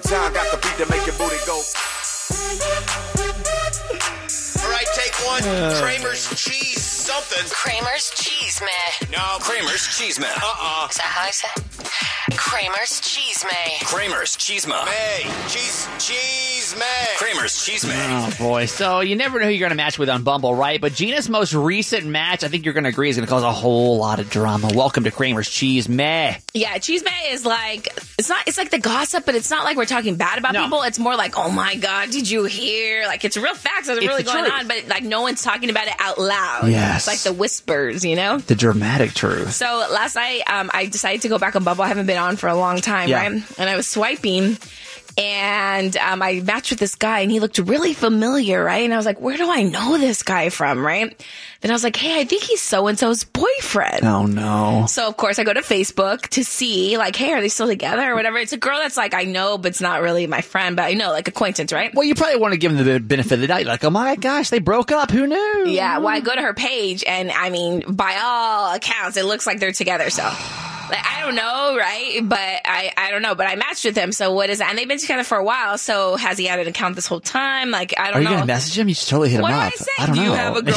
Time got the beat to make your booty go. All right, take one. Kramer's cheese something. Kramer's cheese man. No, Kramer's cheese man. Uh-uh. Is that how I say? Kramer's cheese man. Kramer's cheese man. May. Cheese, cheese man. Kramer's cheese man. Oh boy! So you never know who you're going to match with on Bumble, right? But Gina's most recent match, I think you're going to agree, is going to cause a whole lot of drama. Welcome to Kramer's Cheese Meh. Yeah, cheese man is like it's not it's like the gossip, but it's not like we're talking bad about No. people. It's more like, oh my god, did you hear? Like it's real facts that's It's really going truth. on, but like no one's talking about it out loud. Yes. it's like the whispers, you know. The dramatic truth. So last night, um, I decided to go back on Bumble. I haven't been on for a long time, Yeah. right? And I was swiping, and um, I matched with this guy, and he looked really familiar, right? And I was like, where do I know this guy from, right? Then I was like, hey, I think he's so and so's boyfriend. Oh no! So of course I go to Facebook to see like, hey, are they still together or whatever? It's a girl that's like I know, but it's not really my friend, but I know like acquaintance, right? Well, you probably want to give them the benefit of the doubt. You're like, oh my gosh, they broke up. Who knew? Yeah. Well, I go to her page, and I mean, by all accounts, it looks like they're together. So. Like, I don't know, right? But I, I don't know. But I matched with him. So what is that? And they've been together for a while. So has he had an account this whole time? Like I Are don't you know. gonna message him? You should totally hit what him do up. I say? I don't do know. you have a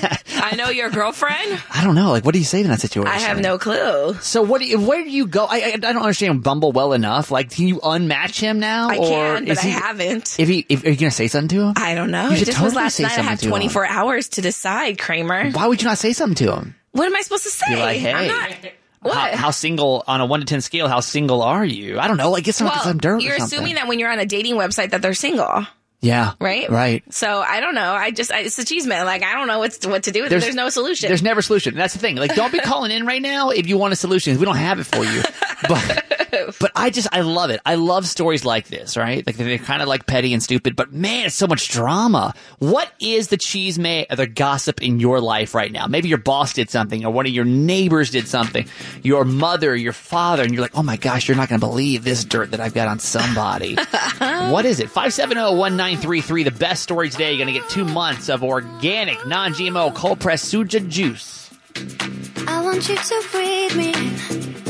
girlfriend? I know your girlfriend. I don't know. Like, what do you say in that situation? I have no clue. So what? Do you, where do you go? I, I I don't understand Bumble well enough. Like, can you unmatch him now? I or can, but I he- haven't. If he, if, are you gonna say something to him? I don't know. You It should just was totally last say night. I had to 24 hours to decide, Kramer. Why would you not say something to him? What am I supposed to say? Like, I'm hey, not. How, how single on a one to ten scale? How single are you? I don't know. Like, get some, well, some dirt. you're assuming that when you're on a dating website that they're single, Yeah. right? Right. So I don't know. I just I, it's a cheese man. Like I don't know what's what to do with it. There's no solution. There's never a solution. That's the thing. Like, don't be calling in right now if you want a solution. We don't have it for you. But, but I just, I love it. I love stories like this, right? Like, they're kind of like petty and stupid, but man, it's so much drama. What is the cheese may or the gossip in your life right now? Maybe your boss did something or one of your neighbors did something, your mother, your father, and you're like, oh my gosh, you're not going to believe this dirt that I've got on somebody. what is it? 570-1933, the best story today. You're going to get two months of organic, non-GMO, cold pressed suja juice. I want you to breathe me.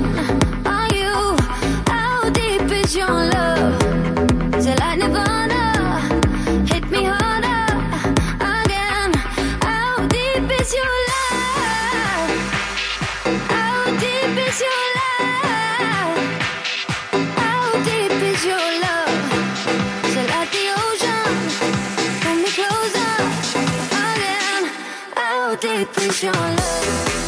deep is your love?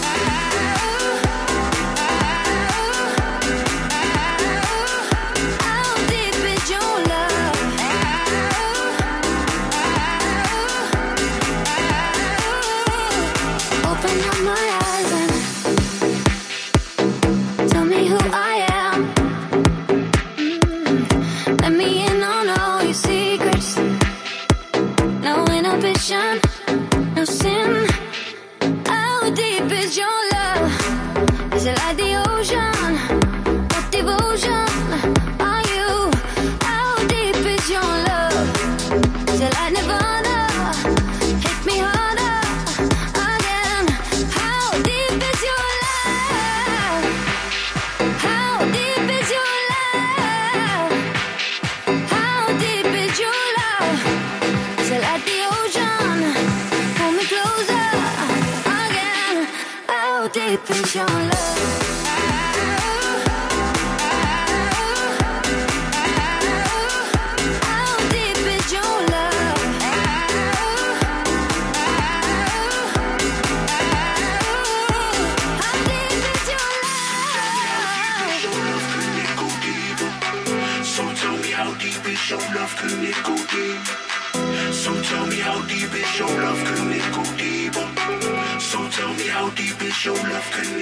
How deep is your love?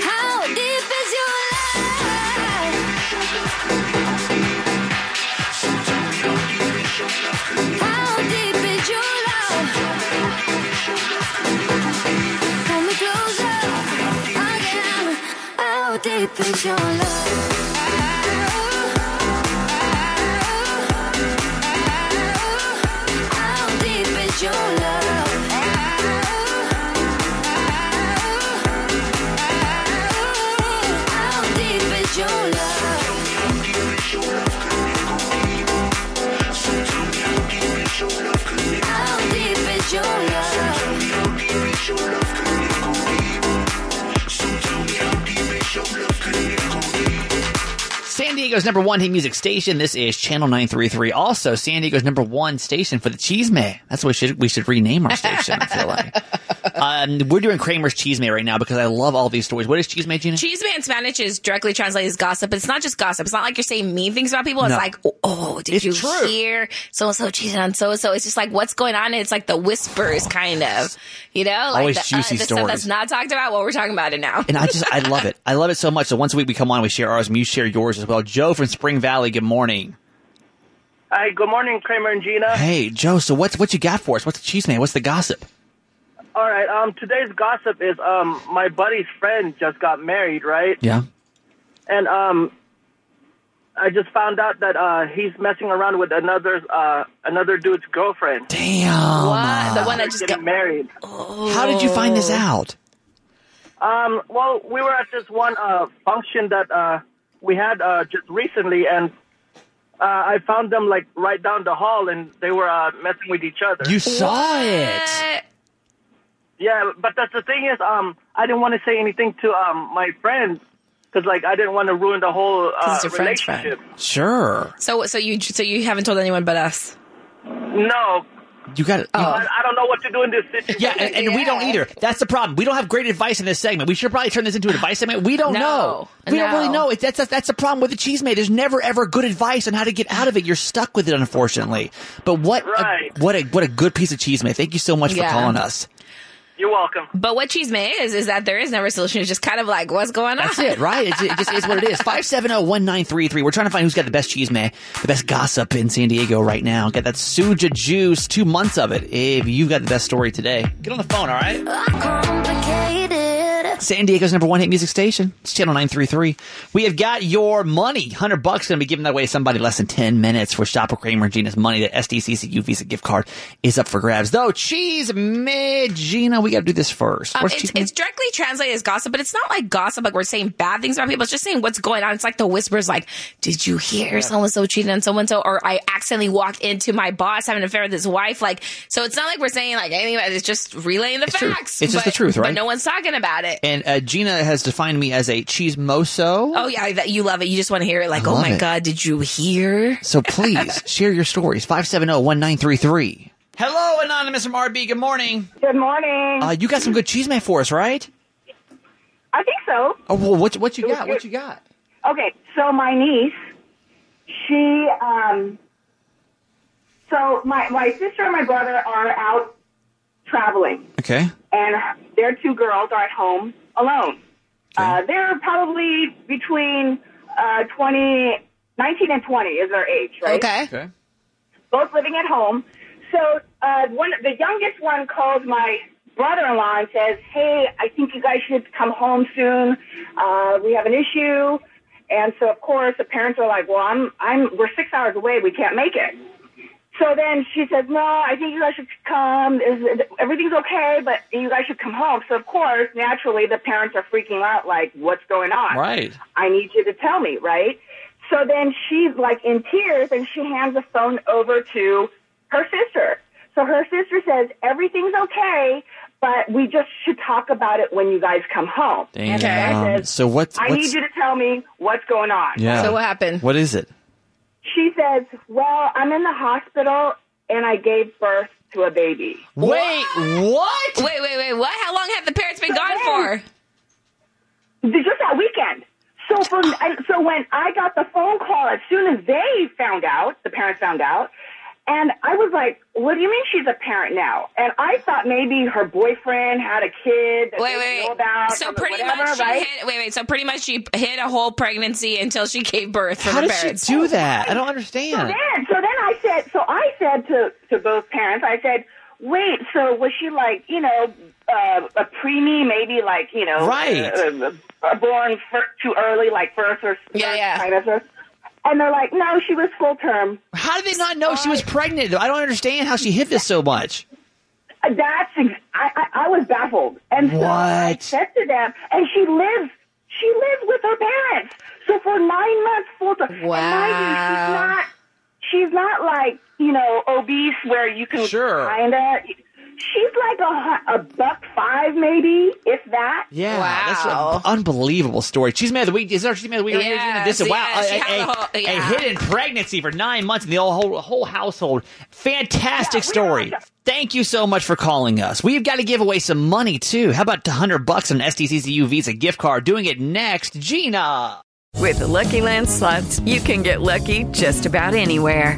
How deep is your love? How deep is your love? Closer. How deep is your love? Diego's number one hit music station. This is Channel 933. Also, San Diego's number one station for the Cheese Man. That's what we should, we should rename our station, I feel like. Um, we're doing Kramer's Cheese Man right now because I love all these stories. What is Cheese Man, Gina? Cheese man in Spanish is directly translated as gossip. It's not just gossip. It's not like you're saying mean things about people. It's No. like, oh, did It's you true. hear so and so cheated on so and so? It's just like what's going on. It's like the whispers, kind of. You know, like Always the, juicy the stuff stories. that's not talked about. Well, we're talking about it now. And I just, I love it. I love it so much. So once a week we come on, we share ours, and you share yours as well. Joe from Spring Valley, good morning. Hi, good morning, Kramer and Gina. Hey, Joe, so what's, what you got for us? What's the Cheese Man? What's the gossip? All right, um, today's gossip is um, my buddy's friend just got married, right? Yeah. And um, I just found out that uh, he's messing around with another uh, another dude's girlfriend. Damn. What? The one that just got married. How did you find this out? Um, well, we were at this one uh, function that uh, we had uh, just recently, and uh, I found them like right down the hall, and they were uh, messing with each other. You saw it. What? Yeah, but that's the thing is, um, I didn't want to say anything to um my friend because like I didn't want to ruin the whole uh, 'Cause it's your friend's friend. relationship. Sure. So, so you, so you haven't told anyone but us. No, You got it. Oh. I, I don't know what to do in this situation. Yeah, and, and we don't either. That's the problem. We don't have great advice in this segment. We should probably turn this into an advice segment. We don't No, know. We don't really know. It, that's that's the problem with the cheese mate. There's never ever good advice on how to get out of it. You're stuck with it, unfortunately. But what Right. a, what a what a good piece of cheese mate. Thank you so much for calling us. You're welcome. But what cheese may is, is that there is never a solution. It's just kind of like, what's going on? That's it, right? It, it just is what it is. 570-1933. We're trying to find who's got the best cheese man, the best gossip in San Diego right now. Get that Suja juice, two months of it. If you've got the best story today, get on the phone, all right? San Diego's number one hit music station. It's Channel 933. We have got your money. 100 bucks going to be giving that away to somebody less than 10 minutes for Shopper Kramer and Gina's money. The SDCCU Visa gift card is up for grabs. Though, cheese mid Gina, we got to do this first. Um, it's, it's directly translated as gossip, but it's not like gossip, like we're saying bad things about people. It's just saying what's going on. It's like the whispers, like, did you hear so and so cheating on so and so? Or I accidentally walked into my boss having an affair with his wife. Like, so it's not like we're saying like anything, it's just relaying the It's true. facts. It's just the truth, right? But no one's talking about it. and uh, Gina has defined me as a cheese moso. Oh yeah, that you love it. You just want to hear it. Like, I oh my it. god, did you hear? So please share your stories. 570-1933. Hello, Anonymous from RB. Good morning. Good morning. Uh, you got some good cheese man for us, right? I think so. Oh, well, what, what you got? What you got? Okay, so my niece, she, um, so my my sister and my brother are out traveling, Okay. and their two girls are at home alone. Uh, they're probably between uh, 20, 19 and 20 is their age, right? Okay. Okay. both living at home. So uh, one, the youngest one calls my brother-in-law and says, "Hey, I think you guys should come home soon. Uh, we have an issue." And so, of course, the parents are like, "Well, I'm, I'm, we're six hours away. We can't make it." So then she says, "No, I think you guys should come. Is, everything's okay, but you guys should come home." So, of course, naturally, the parents are freaking out, like, "What's going on?" Right. I need you to tell me, right? So then she's like in tears and she hands the phone over to her sister. So her sister says, everything's okay, but we just should talk about it when you guys come home. And the guy says, So what's, I need you to tell me what's going on. yeah. So what happened? What is it? She says, well, I'm in the hospital and I gave birth to a baby. Wait, what? Wait, wait, wait. What? How long have the parents been gone for? Just that weekend. So from and so when I got the phone call, as soon as they found out, the parents found out, And I was like, what do you mean she's a parent now? And I thought maybe her boyfriend had a kid that Wait, wait, know about. So pretty whatever, much she right? hit. Wait, wait. So pretty much she hit a whole pregnancy until she gave birth for How her does she parents. do that? I don't understand. So understand. then, so then I said, so I said to to both parents, I said, wait, so was she like, you know, uh, a preemie, maybe like, you know, Right. uh, uh, born fir- too early, like first or Yeah, first yeah. trimester? And they're like, no, she was full term. How did they not know she was pregnant? I don't understand how she hid this so much. Uh, That's ex- I, I I was baffled, and so I What? said to them, and she lives she lives with her parents. So for nine months full time. And mind you, she's Wow. not she's not like you know obese where you can Sure. kinda. She's like a a buck five maybe, if that. Yeah, Wow. that's an unbelievable story. She's Man of the Week. Is there Cheese Man of the Week? Yeah, this is yeah, wow. she a, had a- the whole- a hidden pregnancy for nine months in the whole whole household. Fantastic Yeah, story. Thank you so much for calling us. We've got to give away some money too. How about hundred bucks on SDCCU Visa gift card? Doing it next, Gina. With the Lucky Land slots, you can get lucky just about anywhere.